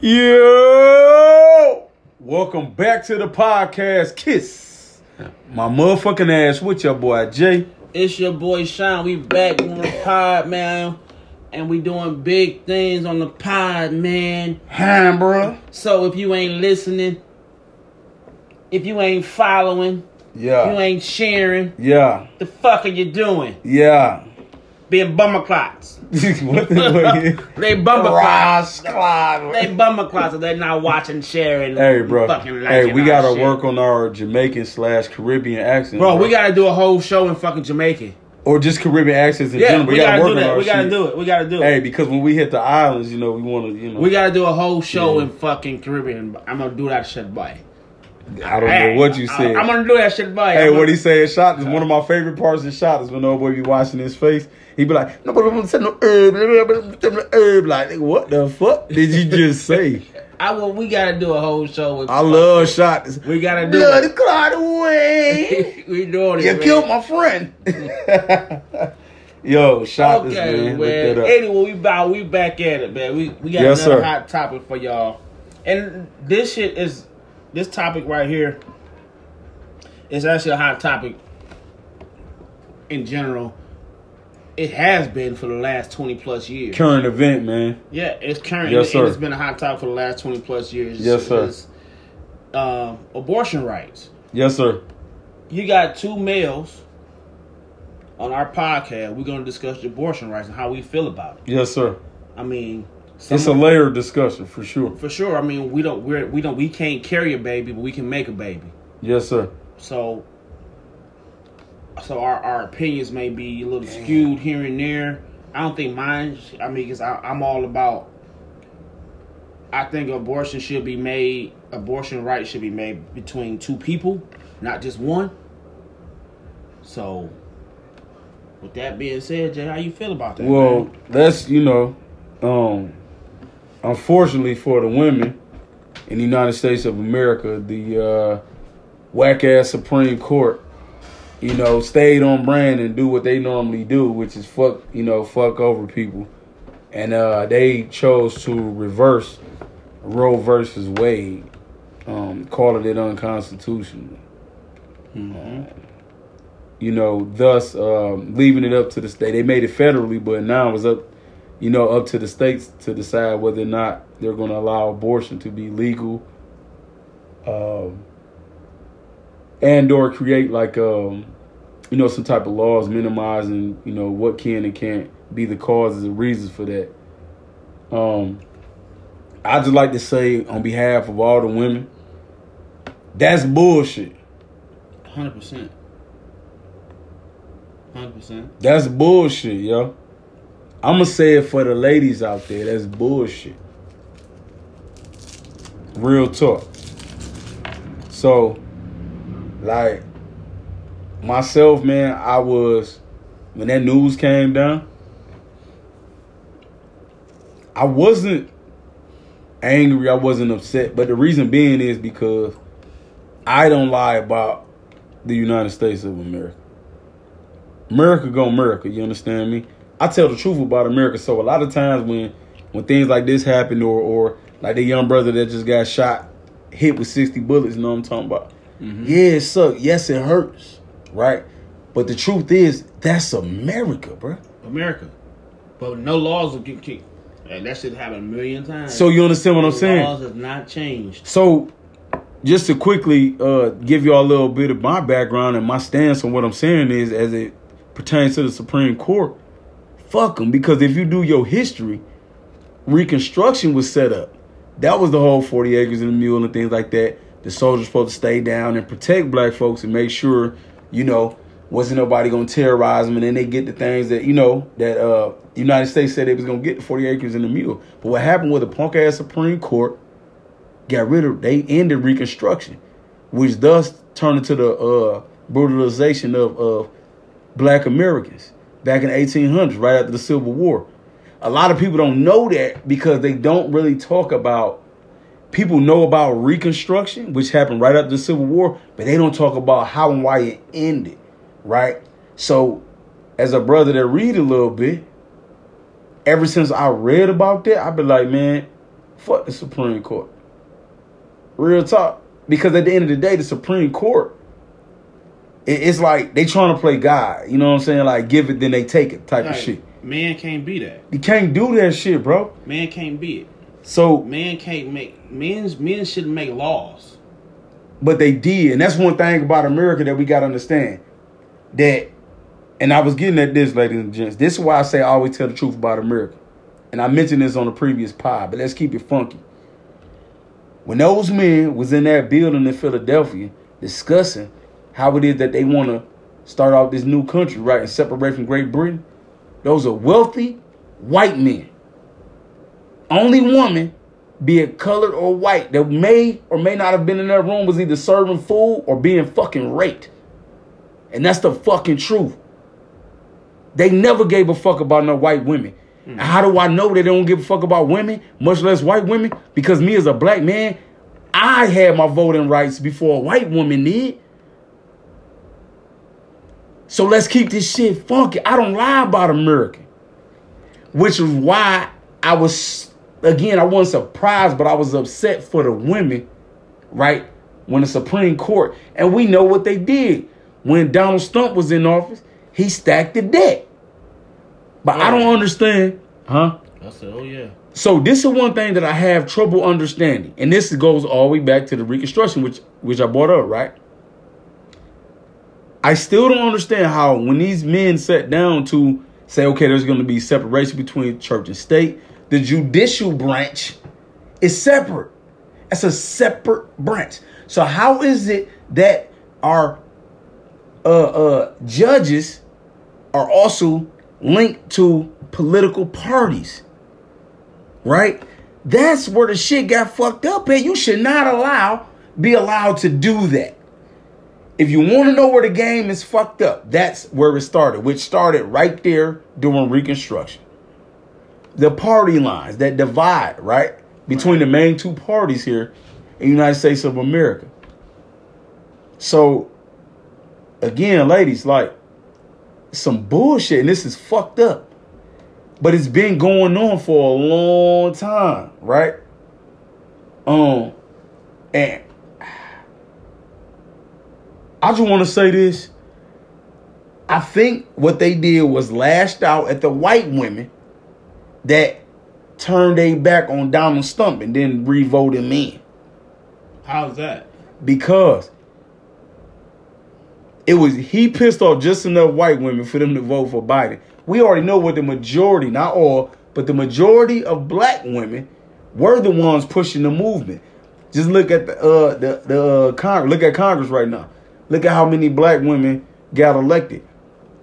Yo! Welcome back to the podcast, Kiss. My motherfucking ass with your boy Jay. It's your boy Sean. We back on the pod, man. And we doing big things on the pod, man. Ham, bro. So if you ain't listening, if you ain't following, Yeah. you ain't sharing, Yeah. the fuck are you doing? Yeah. Being bummer clots. what the fuck? They bummer clots. They bummer clots, so they're not watching, sharing. Hey, bro. Fucking Hey, we gotta shit. work on our Jamaican slash Caribbean accent. Bro, we gotta do a whole show in fucking Jamaican. or just Caribbean accents in Yeah, general. we, We, gotta, gotta, work do on our We gotta shit. do it. We gotta do it. Hey, because when we hit the islands, you know, we want to, you know, We gotta do a whole show Yeah. in fucking Caribbean. I'm gonna do that shit, boy. I don't know what you said. I, am gonna do that shit, boy. Hey, I'm what gonna- he say in shot is one of my favorite parts in shot is when old boy be washing his face. He be like, no, but I'm gonna send no herb, no herb. Like, what the fuck did you just say? I will. We gotta do a whole show with. I love shot. We gotta do Blood it. clot away. we doing it. you man. killed my friend. Yo, shot this Okay, man. man. Look that up. Anyway, we about we back at it, man. We we got Yes, another sir. hot topic for y'all, and this shit is this topic right here is actually a hot topic in general. It has been for the last twenty plus years. Current event, man. Yeah, it's current. Yes, sir. It's been a hot topic for the last twenty plus years. Yes, sir. It's, uh, abortion rights. Yes, sir. You got two males on our podcast. We're going to discuss abortion rights and how we feel about it. Yes, sir. I mean, It's a some- layered discussion for sure. for sure. I mean, we don't we're, we don't we can't carry a baby, but we can make a baby. Yes, sir. So, so our our opinions may be a little skewed here and there. I don't think mine. I mean, because I'm all about. I think abortion should be made. Abortion rights should be made between two people, not just one. So, with that being said, Jay, how you feel about that? Well, man? that's you know, um, unfortunately for the women in the United States of America, the uh, whack ass Supreme Court, you know, stayed on brand and do what they normally do, which is fuck, you know, fuck over people, and uh, they chose to reverse Roe versus Wade, um, calling it unconstitutional. you know, thus um, leaving it up to the state. They made it federally, but now it's up, you know, up to the states to decide whether or not they're going to allow abortion to be legal, um, and or create like, um, you know, some type of laws minimizing, you know, what can and can't be the causes and reasons for that. Um, I just like to say on behalf of all the women, that's bullshit. hundred percent, hundred percent. That's bullshit, yo. I'ma say it for the ladies out there. That's bullshit. Real talk. So, like, myself, man, I was when that news came down. I wasn't angry. I wasn't upset. But the reason being is because I don't lie about the United States of America. America go America, you understand me? I tell the truth about America. So a lot of times when when things like this happen or or like the young brother that just got shot, hit with 60 bullets, you know what I'm talking about? Yeah, it sucks. Yes, it hurts. Right? But the truth is, that's America, bro. America, but no laws will get kicked. And that shit happened a million times. So you understand what I'm saying? Laws has not changed. So, just to quickly uh, give y'all a little bit of my background and my stance on what I'm saying is, as it pertains to the Supreme Court, fuck them. Because if you do your history, Reconstruction was set up. That was the whole 40 acres and a mule and things like that. The soldiers supposed to stay down and protect black folks and make sure, you know, wasn't nobody gonna terrorize them and then they get the things that, you know, that uh United States said they was gonna get the 40 acres and a mule. But what happened with the punk ass Supreme Court got rid of they ended reconstruction which thus turned into the uh brutalization of of black americans back in 1800s right after the civil war a lot of people don't know that because they don't really talk about people know about reconstruction which happened right after the civil war but they don't talk about how and why it ended right so as a brother that read a little bit ever since i read about that i've been like man Fuck the Supreme Court. Real talk. Because at the end of the day, the Supreme Court, it's like they trying to play God. You know what I'm saying? Like give it, then they take it type Like, of shit. Man can't be that. You can't do that shit, bro. Man can't be it. So, Man can't make men's men shouldn't make laws. but they did, and that's one thing about America that we gotta understand. That, and I was getting at this, ladies and gents. This is why I say I always tell the truth about America. And I mentioned this on the previous pod, but let's keep it funky. When those men was in that building in Philadelphia discussing how it is that they want to start off this new country, right, and separate from Great Britain, those are wealthy white men. Only woman, be it colored or white, that may or may not have been in that room was either serving food or being fucking raped. And that's the fucking truth. They never gave a fuck about no white women. Hmm. And How do I know they don't give a fuck about women, much less white women? Because me as a black man, I had my voting rights before a white woman did. So let's keep this shit funky. I don't lie about America. Which is why I was, again, I wasn't surprised, but I was upset for the women, right? When the Supreme Court, and we know what they did. When Donald Trump was in office, he stacked the deck. But I don't understand, huh? I said, oh yeah. So this is one thing that I have trouble understanding, and this goes all the way back to the Reconstruction, which which I brought up, right? I still don't understand how when these men sat down to say, okay, there's going to be separation between church and state, the judicial branch is separate. It's a separate branch. So how is it that our uh, uh, judges are also linked to political parties? right? That's where the shit got fucked up at. You should not allow, be allowed to do that. If you want to know where the game is fucked up, that's where it started, which started right there during Reconstruction. The party lines that divide, right, between the main two parties here in the United States of America. So, again, ladies, like, some bullshit, and this is fucked up. But it's been going on for a long time, right? Um, and I just want to say this. I think what they did was lashed out at the white women that turned their back on Donald Trump and then re-voted him in How's that? because it was he pissed off just enough white women for them to vote for Biden. We already know what the majority, not all, but the majority of black women were the ones pushing the movement. Just look at the uh the the uh, Congress. Look at Congress right now. Look at how many black women got elected.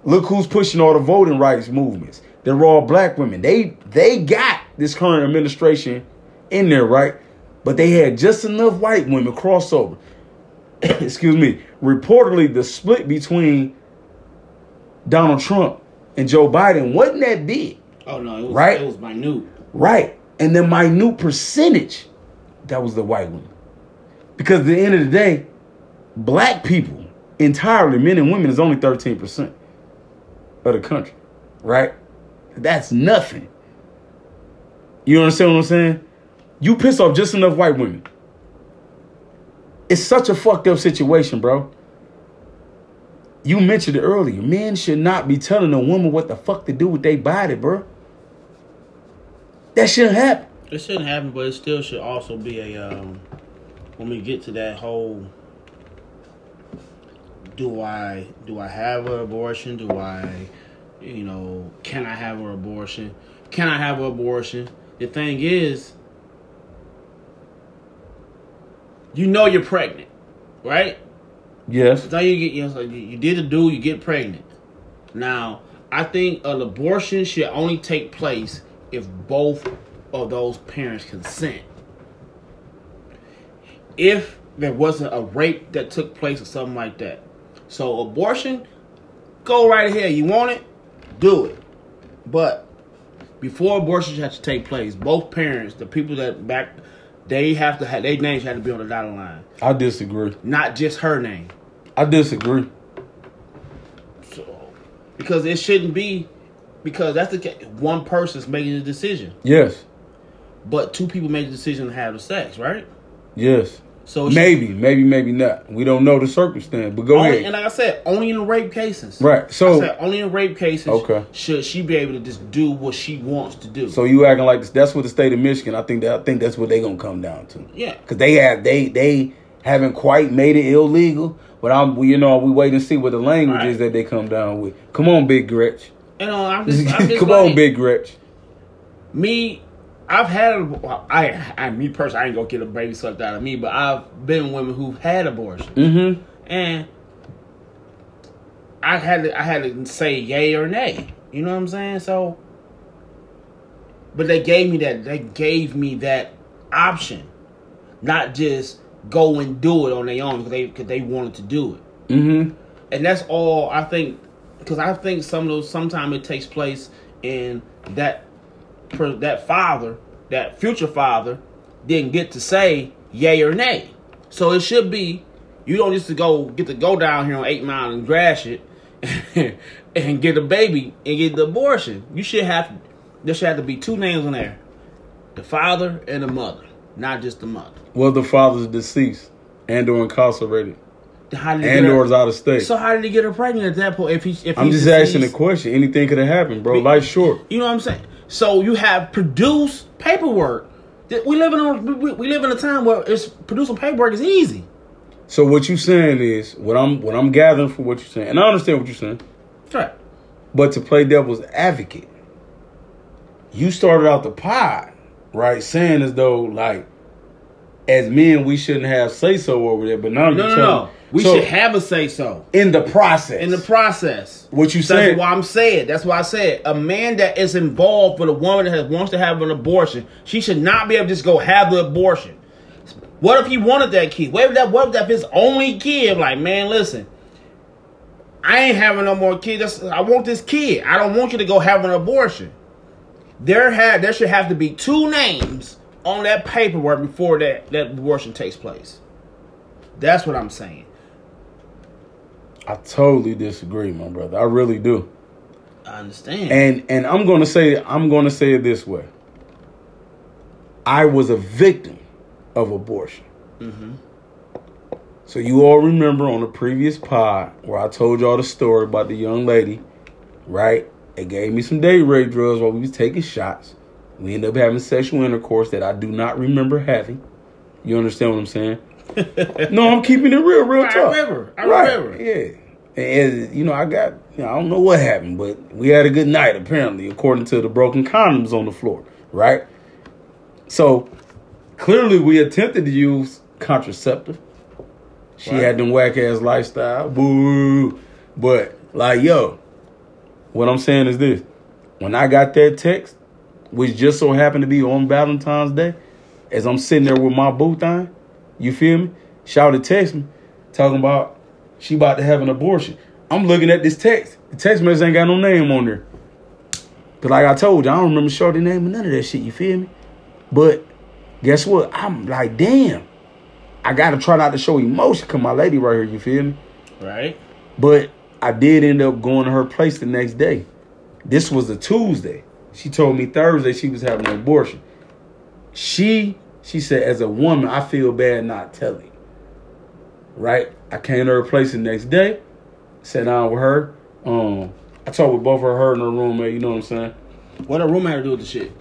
Look who's pushing all the voting rights movements. They're all black women. They they got this current administration in there, right? But they had just enough white women crossover. Excuse me. Reportedly, the split between Donald Trump and Joe Biden wasn't that big. Oh no, it was Right. it was minute. Right. And the minute percentage, that was the white women. Because at the end of the day, black people entirely, men and women, is only 13% of the country. Right? That's nothing. You understand what I'm saying? You piss off just enough white women. It's such a fucked up situation, bro. You mentioned it earlier. Men should not be telling a woman what the fuck to do with their body, bro. That shouldn't happen. It shouldn't happen, but it still should also be a um when we get to that whole do I do I have an abortion? Do I you know, can I have an abortion? Can I have an abortion? The thing is you know you're pregnant, right? Yes. Now you get you, know, so you did a do, you get pregnant. Now, I think an abortion should only take place if both of those parents consent. If there wasn't a rape that took place or something like that. So abortion, go right ahead. You want it, do it. But before abortion has to take place, both parents, the people that back, they have to have their names have to be on the dotted line, I disagree. not just her name. I disagree. So, because it shouldn't be, because that's the ca- one person's making the decision. Yes. but two people made the decision to have the sex, right? Yes. So Maybe, maybe, maybe not. We don't know the circumstance, but go only, ahead. and like I said, only in rape cases. Right. So, said only in rape cases. Okay. Should she be able to just do what she wants to do? so you acting like this, that's what the state of Michigan. I think that I think that's what they're gonna come down to. yeah. because they have they they haven't quite made it illegal. But I'm we- you know we wait and see what the language Right. is that they come down with. Come on, Big Gretch. And uh, I'm just, I'm just Come like, on, Big Gretch. me. I've had I, I, me personally, I ain't gonna get a baby sucked out of me, but I've been women who've had abortion, Mm-hmm. and I had to, I had to say yay or nay. You know what I'm saying? So, but they gave me that, they gave me that option, not just go and do it on their own because they, because they wanted to do it. Mm-hmm. and that's all I think. Because I think some of those sometimes it takes place in that that father, that future father, didn't get to say yay or nay. So it should be you don't just to go get to go down here on Eight Mile and crash it and get a baby and get the abortion. You should have there should have to be two names on there, the father and the mother, not just the mother. Well, the father's deceased and or incarcerated How did and or is out of state. So how did he get her pregnant at that point? If he, if I'm just asking the deceased? question. Anything could have happened, bro. Life's short. You know what I'm saying? So you have produced paperwork. We live in a we, we live in a time where it's producing paperwork is easy. So what you saying is what I'm what I'm gathering from what you're saying, and I understand what you're saying. Right. But to play devil's advocate, you started out the pod, right, saying as though like as men we shouldn't have say so over there, but now No, you're no, telling no. We so, should have a say so in the process. in the process. what you That's saying? why I'm saying. That's why I said a man that is involved with a woman that has, wants to have an abortion, she should not be able to just go have the abortion. What if he wanted that kid? What if that? What if that his only kid? Like, man, listen, I ain't having no more kids. I want this kid. I don't want you to go have an abortion. There had there should have to be two names on that paperwork before that that abortion takes place. That's what I'm saying. I totally disagree, my brother. I really do. I understand. And and I'm gonna say I'm gonna say it this way. I was a victim of abortion. Mm-hmm. So you all remember on the previous pod where I told y'all the story about the young lady, right? They gave me some day rape drugs while we was taking shots. We ended up having sexual intercourse that I do not remember having. You understand what I'm saying? no, I'm keeping it real, real I tough. remember. I right, remember. Yeah. And you know, I got you know, I don't know what happened, but we had a good night apparently, according to the broken condoms on the floor, right? So clearly we attempted to use contraceptive. She Right. had them whack ass lifestyle. Boo. But like, yo, what I'm saying is this. When I got that text, which just so happened to be on Valentine's Day, as I'm sitting there with my boo thing, you feel me? Shouted text me, talking about she about to have an abortion. I'm looking at this text. The text message ain't got no name on there. Cause like I told you, I don't remember Shorty name or none of that shit, you feel me? But guess what? I'm like, damn. I gotta try not to show emotion cause my lady right here, you feel me? right. But I did end up going to her place the next day. This was a Tuesday. She told me Thursday she was having an abortion. She she said, as a woman, I feel bad not telling. You." Right? I came to her place the next day, sat down with her. Um, I talked with both of her and her roommate, you know what I'm saying? What a roommate to do with the shit?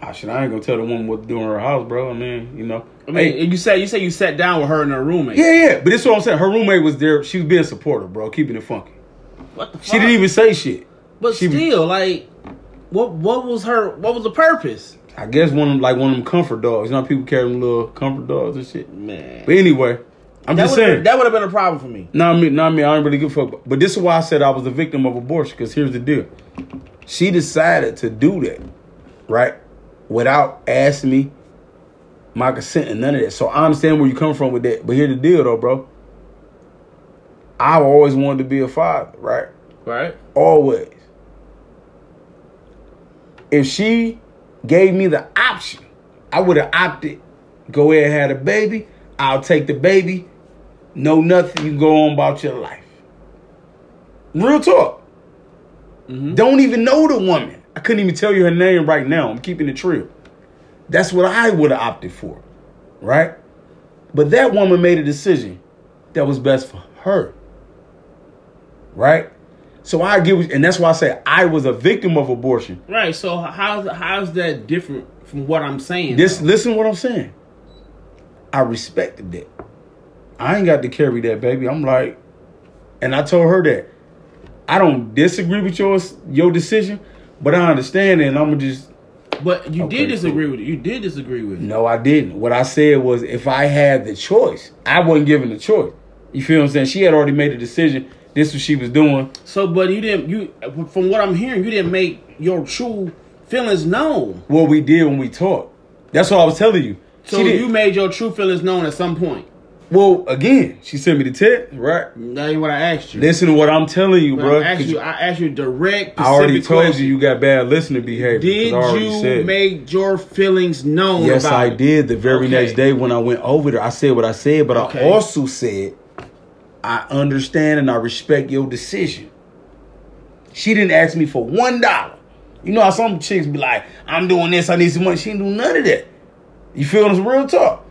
Ah shit, I ain't gonna tell the woman what to do in her house, bro. I mean, you know. I mean, Hey, you say you say you sat down with her and her roommate. yeah, yeah, but this is what I'm saying. Her roommate was there. She was being supportive, bro, keeping it funky. What the fuck? She didn't even say shit. But she- still, like, what what was her? What was the purpose? I guess one of them, like one of them comfort dogs. You know, how people carry them little comfort dogs and shit. Man, But anyway, I'm that just saying. that would have been a problem for me. Not me, not me. I don't really give a fuck. But this is why I said I was a victim of abortion. Because here's the deal: she decided to do that, right, without asking me my consent and none of that. So I understand where you come from with that. But here's the deal, though, bro. I've always wanted to be a father, right? Right. Always. If she gave me the option, I would have opted. Go ahead and have a baby. I'll take the baby. No nothing. You go on about your life. Real talk. Mhm. Don't even know the woman. I couldn't even tell you her name right now. I'm keeping it real. That's what I would have opted for, right? But that woman made a decision that was best for her, right? So I give, and that's why I say I was a victim of abortion. Right. So how's how's that different from what I'm saying? This, though? listen, what I'm saying. I respected that. I ain't got to carry that, baby. I'm like, and I told her that I don't disagree with your your decision, but I understand it, and I'm gonna just. But you Okay, did disagree cool. with it. You did disagree with it. No, I didn't. What I said was, if I had the choice, I wasn't given the choice. You feel what I'm saying? She had already made a decision. This is what she was doing. So, but you didn't. You from what I'm hearing, you didn't make your true feelings known. What we did when we talked. That's what I was telling you. So you made your true feelings known at some point. Well, again, she sent me the text, right? That ain't what I asked you. Listen to what I'm telling you, bro. I asked you. I asked you direct. I already told question. you you got bad listening behavior. Did you said make your feelings known? Yes, I it? did. The very Okay. next day when I went over there, I said what I said, but Okay. I also said I understand and I respect your decision. She didn't ask me for one dollar. You know how some chicks be like, "I'm doing this, I need some money." She didn't do none of that. You feel this real talk?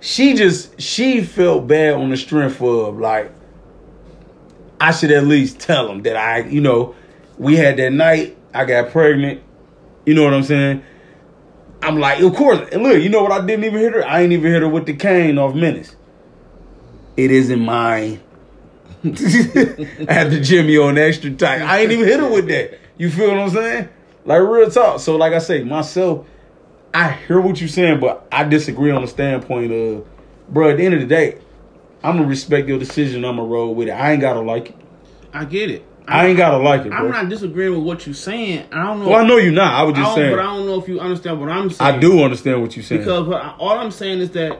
She just she felt bad on the strength of like I should at least tell him that I, you know, we had that night. I got pregnant. You know what I'm saying? I'm like, of course. And look, you know what? I didn't even hit her. I ain't even hit her with the cane off Menace. It isn't mine. I had to Jimmy on extra tight. I ain't even hit her with that. You feel what I'm saying? Like real talk. So like I say, myself, I hear what you're saying, but I disagree on the standpoint of, bro. At the end of the day, I'm gonna respect your decision. I'm gonna roll with it. I ain't gotta like it. I get it. I ain't gotta like it, bro. I'm not disagreeing with what you're saying. I don't know. well, I know you're not. I was just don't- saying. but I don't know if you understand what I'm saying. I do understand what you're saying. Because what all I'm saying is that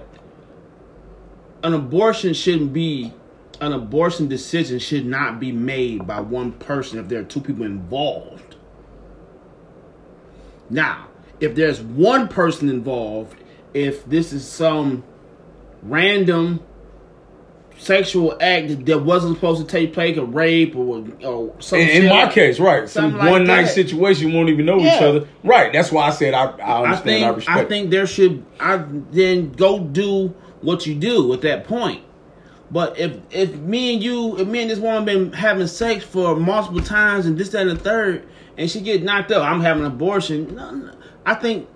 an abortion shouldn't be an abortion decision should not be made by one person if there are two people involved. Now, if there's one person involved, if this is some random sexual act that wasn't supposed to take place, a rape or, or some in, in my like- case, right? Some like one night situation, won't even know each other. Right. That's why I said I, I I understand. I, think respect. I think there should I then go do what you do at that point. But if if me and you, if me and this woman been having sex for multiple times and this, that, and the third, and she get knocked up, I'm having an abortion. No, no, I think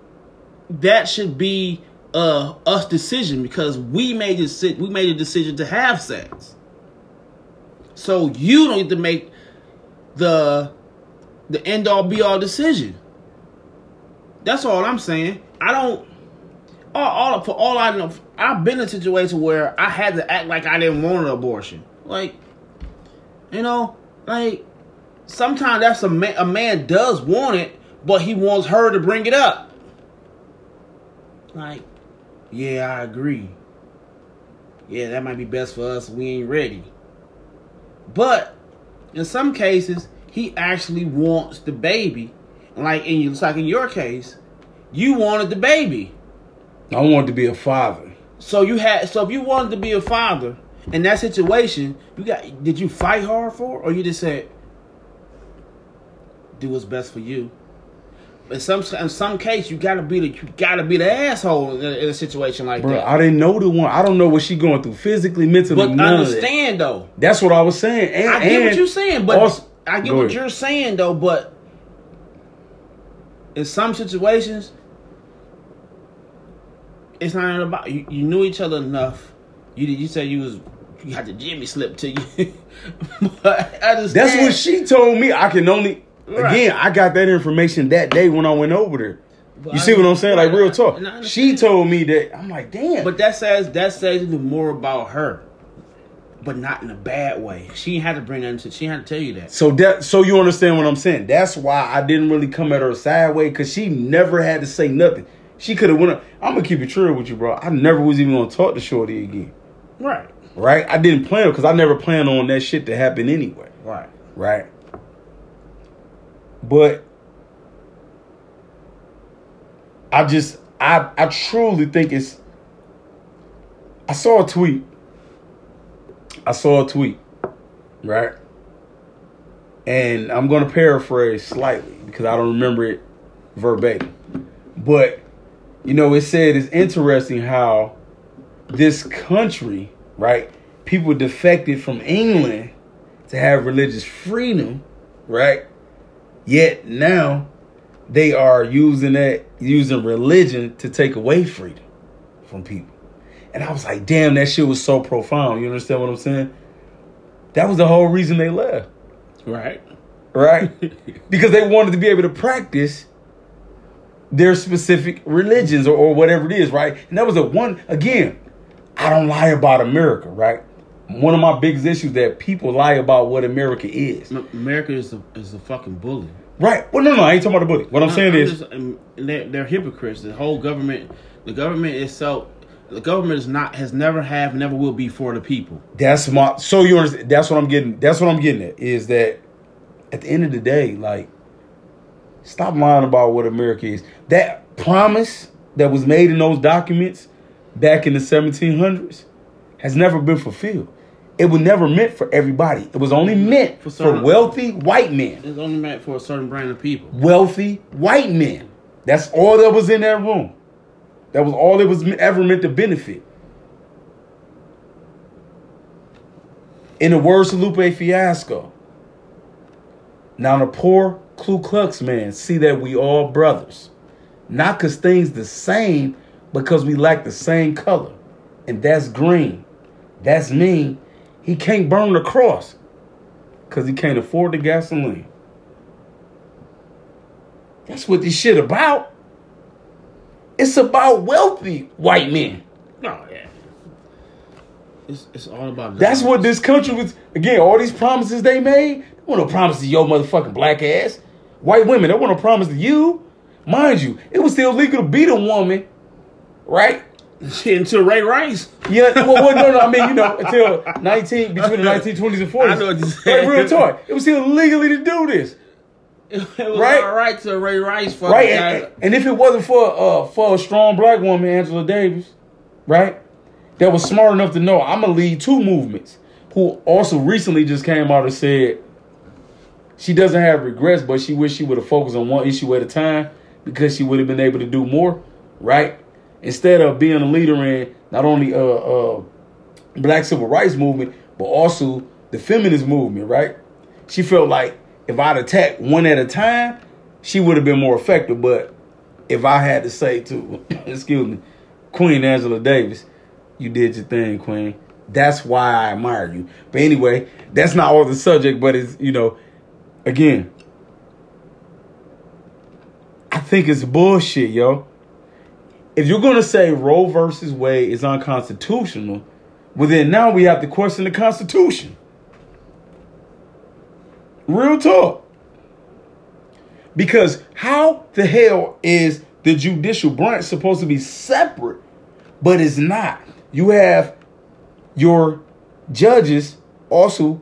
that should be uh us decision because we made this we made a decision to have sex. So you don't get to make the the end all be all decision. That's all I'm saying. I don't. All, all for all I know, I've been in a situation where I had to act like I didn't want an abortion. Like, you know, like sometimes that's a man. A man does want it, but he wants her to bring it up. Like, yeah, I agree. Yeah, that might be best for us. We ain't ready. But in some cases, he actually wants the baby. Like in it's like in your case, you wanted the baby. I wanted to be a father. So you had so if you wanted to be a father in that situation, you got did you fight hard for it, or you just said do what's best for you? In some in some case, you gotta be the you gotta be the asshole in a, in a situation like Bro, that. I didn't know the one. I don't know what she going through physically, mentally. but of that. understand though, That's what I was saying. And, I get what you're saying, but also- I get what ahead. you're saying though, but in some situations, it's not about you. You knew each other enough. You did. You said you was. You had the Jimmy slip to you. but I understand. That's what she told me. I can only Right. again. I got that information that day when I went over there. But You I- see what I'm saying? Like real talk. And I understand. She told me that. I'm like, damn. But that says that says even more about her, but not in a bad way. She had to bring that into. She had to tell you that. So that so you understand what I'm saying? That's why I didn't really come at her sideways because she never had to say nothing. She could have went. Up, I'm gonna keep it true with you, bro. I never was even gonna talk to Shorty again, Right. right? I didn't plan because I never planned on that shit to happen anyway, Right. right? But I just I I truly think it's. I saw a tweet. I saw a tweet, right? And I'm to paraphrase slightly because I don't remember it verbatim. But you know, it said it's interesting how this country, right? People defected from England to have religious freedom, right? Yet now they are using that using religion to take away freedom from people. And I was like, damn, that shit was so profound. You understand what I'm saying? That was the whole reason they left. Right. Right? because they wanted to be able to practice their specific religions or, or whatever it is, right? And that was a one again, I don't lie about America, right? One of my biggest issues that people lie about what America is. America is a is a fucking bully. Right. Well, no, no, I ain't talking about the bully. What I'm, saying I'm is, just- um, they're, they're hypocrites. The whole government, the government itself, the government is not has never have never will be for the people. that's my. So you understand? That's what I'm getting. That's what I'm getting at. Is that at the end of the day, like, stop lying about what America is. That promise that was made in those documents back in the 1700s has never been fulfilled. It was never meant for everybody. It was only meant For for, wealthy white men. It's only meant for a certain brand of people. Wealthy white men. That's all that was in that room. That was all it was ever meant to benefit. In the words of Lupe Fiasco, now the poor Ku Klux man see that we all brothers. Not because things the same, because we like the same color. And that's green. That's mean. He can't burn the cross because he can't afford the gasoline. That's what this shit about. It's about wealthy white men. Oh yeah. It's it's all about. That's what this country was. Again, all these promises they made. They want to promise to your motherfucking black ass. White women, they want to promise to you. Mind you, it was still legal to beat a woman, right? until Ray Rice. Yeah, well, well, no, no, I mean, you know, until 19, between the 1920s and 40s. I know what you're saying. Like, real talk. It was still legally to do this. It was Right. all right to Ray Rice. Fucking right? And, and if it wasn't for uh for a strong black woman, Angela Davis, right, that was smart enough to know I'm gonna lead two movements, who also recently just came out and said she doesn't have regrets, but she wish she would have focused on one issue at a time because she would have been able to do more, right? Instead of being a leader in not only uh uh black civil rights movement, but also the feminist movement, right? She felt like if I'd attacked one at a time, she would have been more effective. But if I had to say to, excuse me, Queen Angela Davis, you did your thing, Queen. That's why I admire you. But anyway, that's not all the subject, but it's, you know, again, I think it's bullshit, yo. If you're gonna say Roe versus Wade is unconstitutional, well then now we have to question the Constitution. Real talk. Because how the hell is the judicial branch supposed to be separate, but it's not? You have your judges also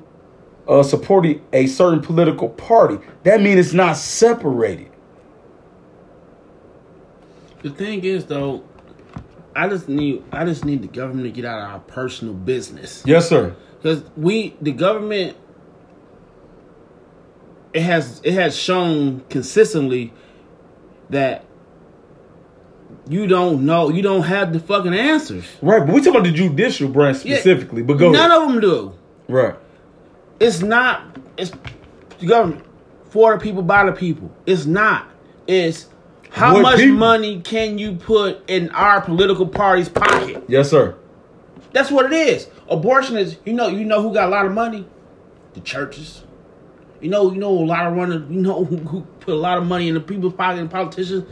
uh, supporting a certain political party. That means it's not separated. The thing is, though, I just need I just need the government to get out of our personal business Yes, sir. because we the government it has it has shown consistently that you don't know you don't have the fucking answers. Right, but we talking about the judicial branch Yeah. specifically. But go None ahead. of them do. Right. It's not. It's the government for the people by the people. It's not. It's how much people? money can you put in our political party's pocket? Yes, sir. That's what it is. Abortion is. You know. You know who got a lot of money? The churches. You know. You know a lot of running. You know who, who put a lot of money in the people's pocket and politicians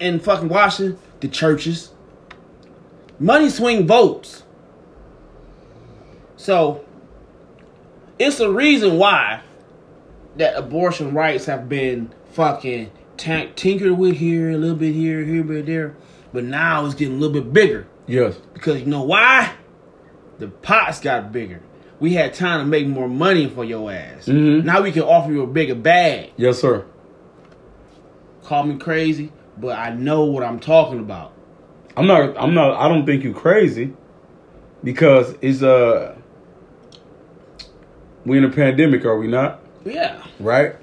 in fucking Washington? The churches. Money swing votes. So it's a reason why that abortion rights have been fucking tan- tinkered with here, a little bit here, here, bit there. But now it's getting a little bit bigger. Yes. Because you know why? The pots got bigger. We had time to make more money for your ass. Mhm. Now we can offer you a bigger bag. Yes, sir. Call me crazy, but I know what I'm talking about. I'm not. I'm not. I don't think you crazy, because it's uh. We in a pandemic, are we not? Yeah, Right.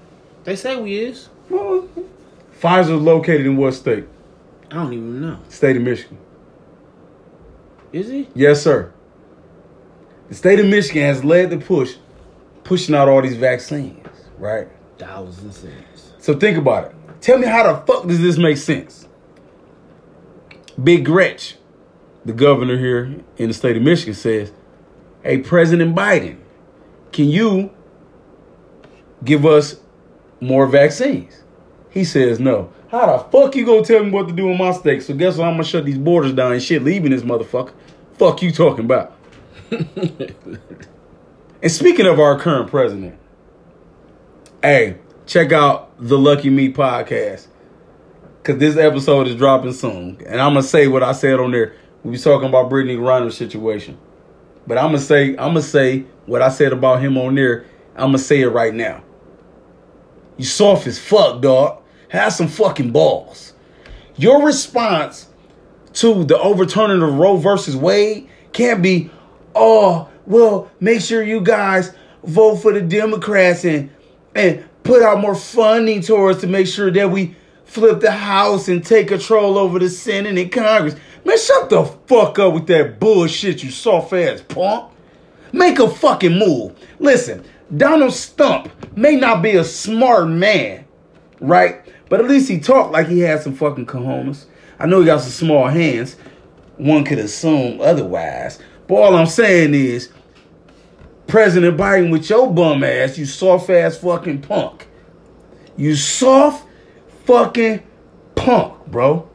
they say we is. Well, Pfizer located in what state? I don't even know. State of Michigan. Is he? Yes, sir. The state of Michigan has led the push, pushing out all these vaccines, right? Dollars and cents. So think about it. Tell me how the fuck does this make sense? Big Gretch, the governor here in the state of Michigan, says, Hey, President Biden, can you give us more vaccines? He says no. How the fuck you gonna tell me what to do with my steak? So guess what? I'm gonna shut these borders down and shit, leaving this motherfucker. Fuck you talking about. and speaking of our current president, hey, check out the Lucky Me podcast. Cause this episode is dropping soon. And I'm gonna say what I said on there. We was talking about Brittany Griner's situation. But I'm gonna say, I'm gonna say what I said about him on there. I'm gonna say it right now. You soft as fuck, dog. Have some fucking balls. Your response to the overturning of Roe versus Wade can't be, oh, well, make sure you guys vote for the Democrats and and put out more funding towards to make sure that we flip the House and take control over the Senate and Congress. Man, shut the fuck up with that bullshit, you soft ass punk. Make a fucking move. Listen, Donald Stump may not be a smart man, right? But at least he talked like he had some fucking cojones. I know he got some small hands. One could assume otherwise. But all I'm saying is, President Biden with your bum ass, you soft ass fucking punk. You soft fucking punk, bro.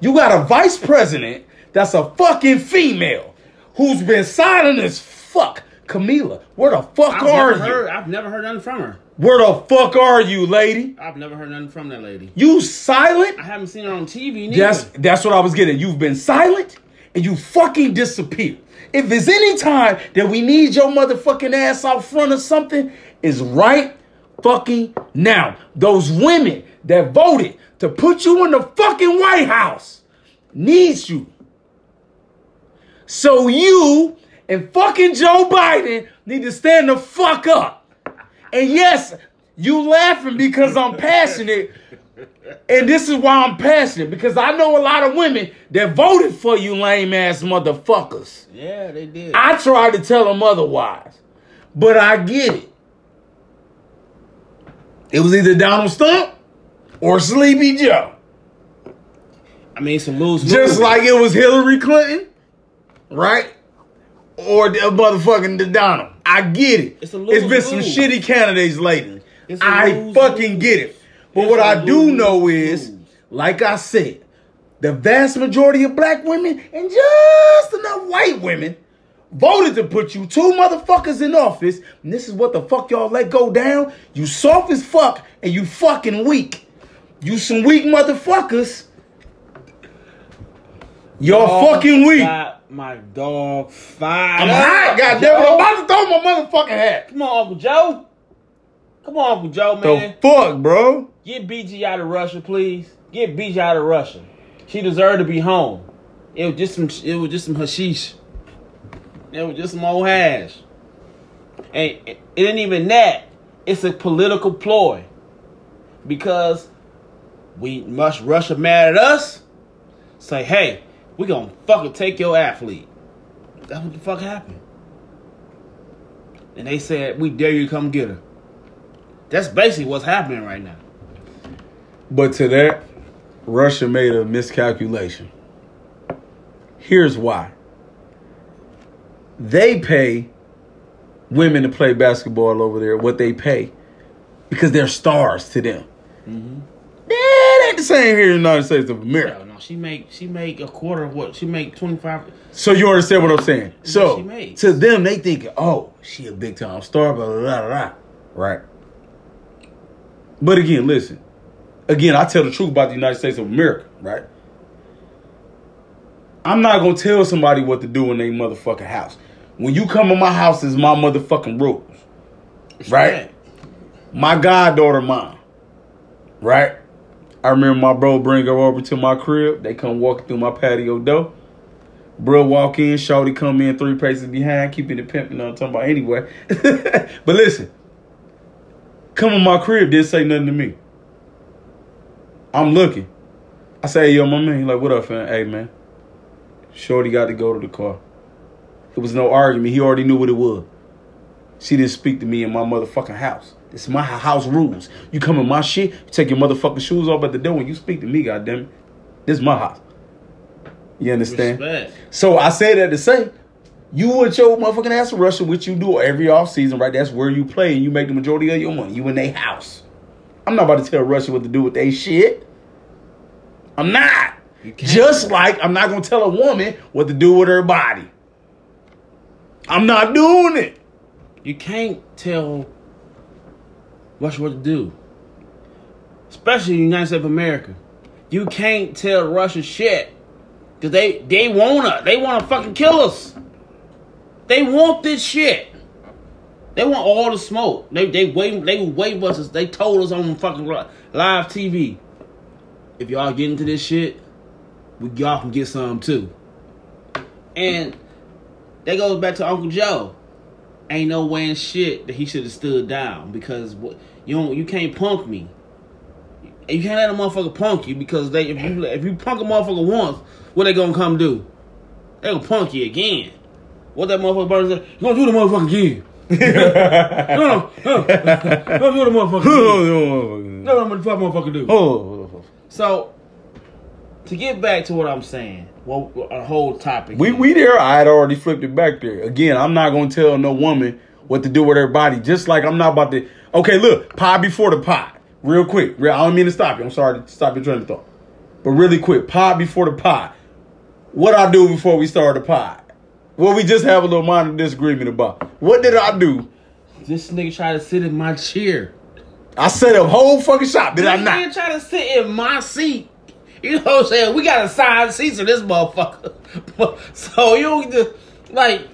You got a vice president that's a fucking female who's been silent as fuck. Camila, where the fuck I've are you? heard. I've never heard nothing from her. Where the fuck are you, lady? I've never heard nothing from that lady. You silent? I haven't seen her on TV. Neither. That's that's what I was getting. You've been silent and you fucking disappear. If there's any time that we need your motherfucking ass out front of something, is right fucking now. Those women that voted to put you in the fucking White House needs you. So you and fucking Joe Biden need to stand the fuck up. And yes, you laughing because I'm passionate. And this is why I'm passionate because I know a lot of women that voted for you lame ass motherfuckers. yeah, they did. I tried to tell them otherwise, but I get it. It was either Donald Stump or Sleepy Joe. I mean, some lose. Just like it was Hillary Clinton, right? Or the motherfucking the Donald. I get it. It's a it's been some shitty candidates lately. I lose-lose. fucking get it. But It's what I do know is, like I said, the vast majority of black women and just enough white women voted to put you two motherfuckers in office. And this is what the fuck y'all let go down. You soft as fuck and you fucking weak. You some weak motherfuckers. Dog fucking weak. Got my dog fired. I'm hot, goddamn it. I'm about to throw my motherfucking hat. Come on, Uncle Joe. Come on, Uncle Joe, man. The fuck, bro? Get BG out of Russia, please. Get BG out of Russia. She deserved to be home. It was just some. It was just some hashish. It was just some old hash. And it it ain't even that. It's a political ploy. Because we must Russia mad at us. Say, hey, we gonna fucking take your athlete. That's what the fuck happened. And they said, we dare you to come get her. That's basically what's happening right now. But to that, Russia made a miscalculation. Here's why. They pay women to play basketball over there what they pay because they're stars to them. Mm-hmm. Yeah, it ain't the same here in the United States of America. She make she make a quarter of what she make twenty five. So you understand what I'm saying? So to them, they think, oh, she a big time star, blah blah blah blah. Right. But again, listen. Again, I tell the truth about the United States of America, right? I'm not gonna tell somebody what to do in their motherfucking house. When you come in my house, is my motherfucking rules, right? My goddaughter, mom, right? I remember my bro bring her over to my crib. They come walking through my patio door. Bro walk in, Shorty come in three paces behind, keeping the pimping. I'm talking about anyway. but listen, come in my crib, didn't say nothing to me. I'm looking. I say, hey, yo, my man. He like, what up, fam? Hey, man. Shorty got to go to the car. It was no argument. He already knew what it was. She didn't speak to me in my motherfucking house. It's my house rules. You come in my shit, you take your motherfucking shoes off at the door when you speak to me, goddamn it. This is my house. You understand? Respect. So I say that to say, you with your motherfucking ass Russia, which you do every off season, right? That's where you play and you make the majority of your money. You in their house. I'm not about to tell Russia what to do with their shit. I'm not. Just like I'm not gonna tell a woman what to do with her body. I'm not doing it. You can't tell Russia what to do. Especially in the United States of America. You can't tell Russia shit. Cause they they wanna they wanna fucking kill us. They want this shit. They want all the smoke. They they wait they wait us. They told us on fucking live TV. If y'all get into this shit, we y'all can get some too. And that goes back to Uncle Joe ain't no way in shit that he should have stood down because what you don't you can't punk me. You can't let a motherfucker punk you because they if you if you punk a motherfucker once, what they gonna come do? They gonna punk you again. What that motherfucker said, you gonna do the motherfucker again. no, no, no, no, do the motherfucker again. No, no, the motherfucker do? Oh, oh, oh, oh. So, to get back to what I'm saying, well, a whole topic. we we there. I had already flipped it back there. Again, I'm not gonna tell no woman what to do with her body. Just like I'm not about to. Okay, look, pie before the pot. Real quick. Real, I don't mean to stop you. I'm sorry to stop your train of thought. But really quick, pie before the pot. What I do before we start the pot? What we just have a little minor disagreement about. What did I do? This nigga tried to sit in my chair. I set up whole fucking shop. Did I not? This nigga try to sit in my seat. You know what I'm saying? We got assigned seats in this motherfucker. so you don't just like,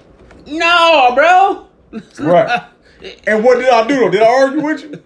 no, bro. Right. And what did I do though? Did I argue with you?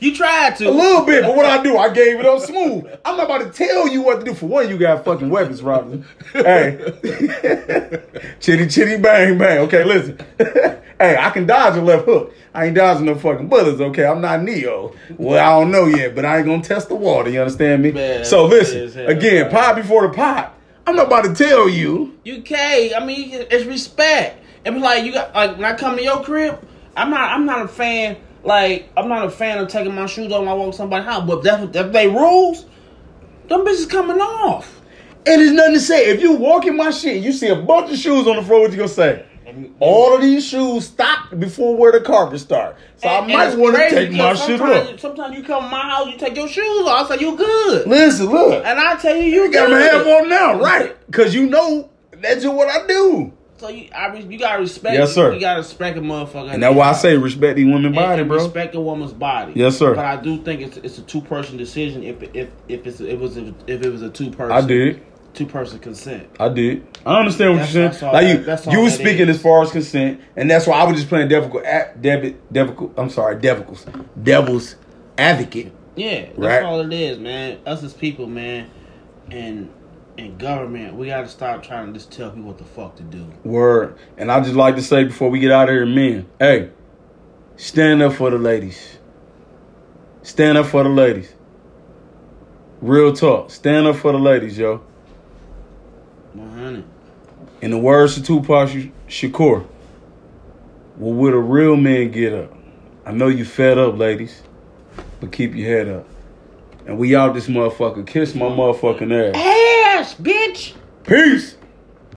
You tried to. A little bit, but what I do, I gave it up smooth. I'm not about to tell you what to do. For one, you got fucking weapons, Robin. Hey, chitty chitty bang bang. Okay, listen. hey, I can dodge a left hook. I ain't dodging no fucking bullets. Okay, I'm not Neo. Well, I don't know yet, but I ain't gonna test the water. You understand me? Man, so listen hell, again. right. Pot before the pot. I'm not about to tell you. You can't. I mean, it's respect. It was like you got like when I come to your crib, I'm not. I'm not a fan. Like I'm not a fan of taking my shoes off when I walk somebody's house. But if that's they rules, them bitches coming off. And there's nothing to say. If you walk in my shit, you see a bunch of shoes on the floor. What you gonna say? All of these shoes stopped before where the carpet start. So And- I might it's want to take my because shit off. Sometimes you come to my house, you take your shoes off, I say you good, Listen, look. and I tell you you You got good. my half on now, right? Because you know that's just what I do. So you, I, re- you gotta respect. Yes, sir. You gotta respect a motherfucker. And that's why I say respect these women And- body, bro. Respect a woman's body. Yes, sir. But I do think it's it's a two person decision. If if if it's, it was a, if it was a two person, I did. two person consent. I did. I understand what That's- you're that's saying. all Like you, that's all you were speaking is. as far as consent, and that's why I was just playing devil, debit, devil. I'm sorry, devil's, devil's advocate. Yeah, that's Right. all it is, man. Us as people, man, and and government, we gotta stop trying to just tell people what the fuck to do. Word. And I just like to say before we get out of here, men, hey, stand up for the ladies. Stand up for the ladies. Real talk. Stand up for the ladies, yo. One hundred. In the words of Tupac Sh- Shakur, well, would a real man get up? I know you fed up, ladies, but keep your head up. And we out this motherfucker. Kiss my motherfucking ass. Ass, bitch. Peace.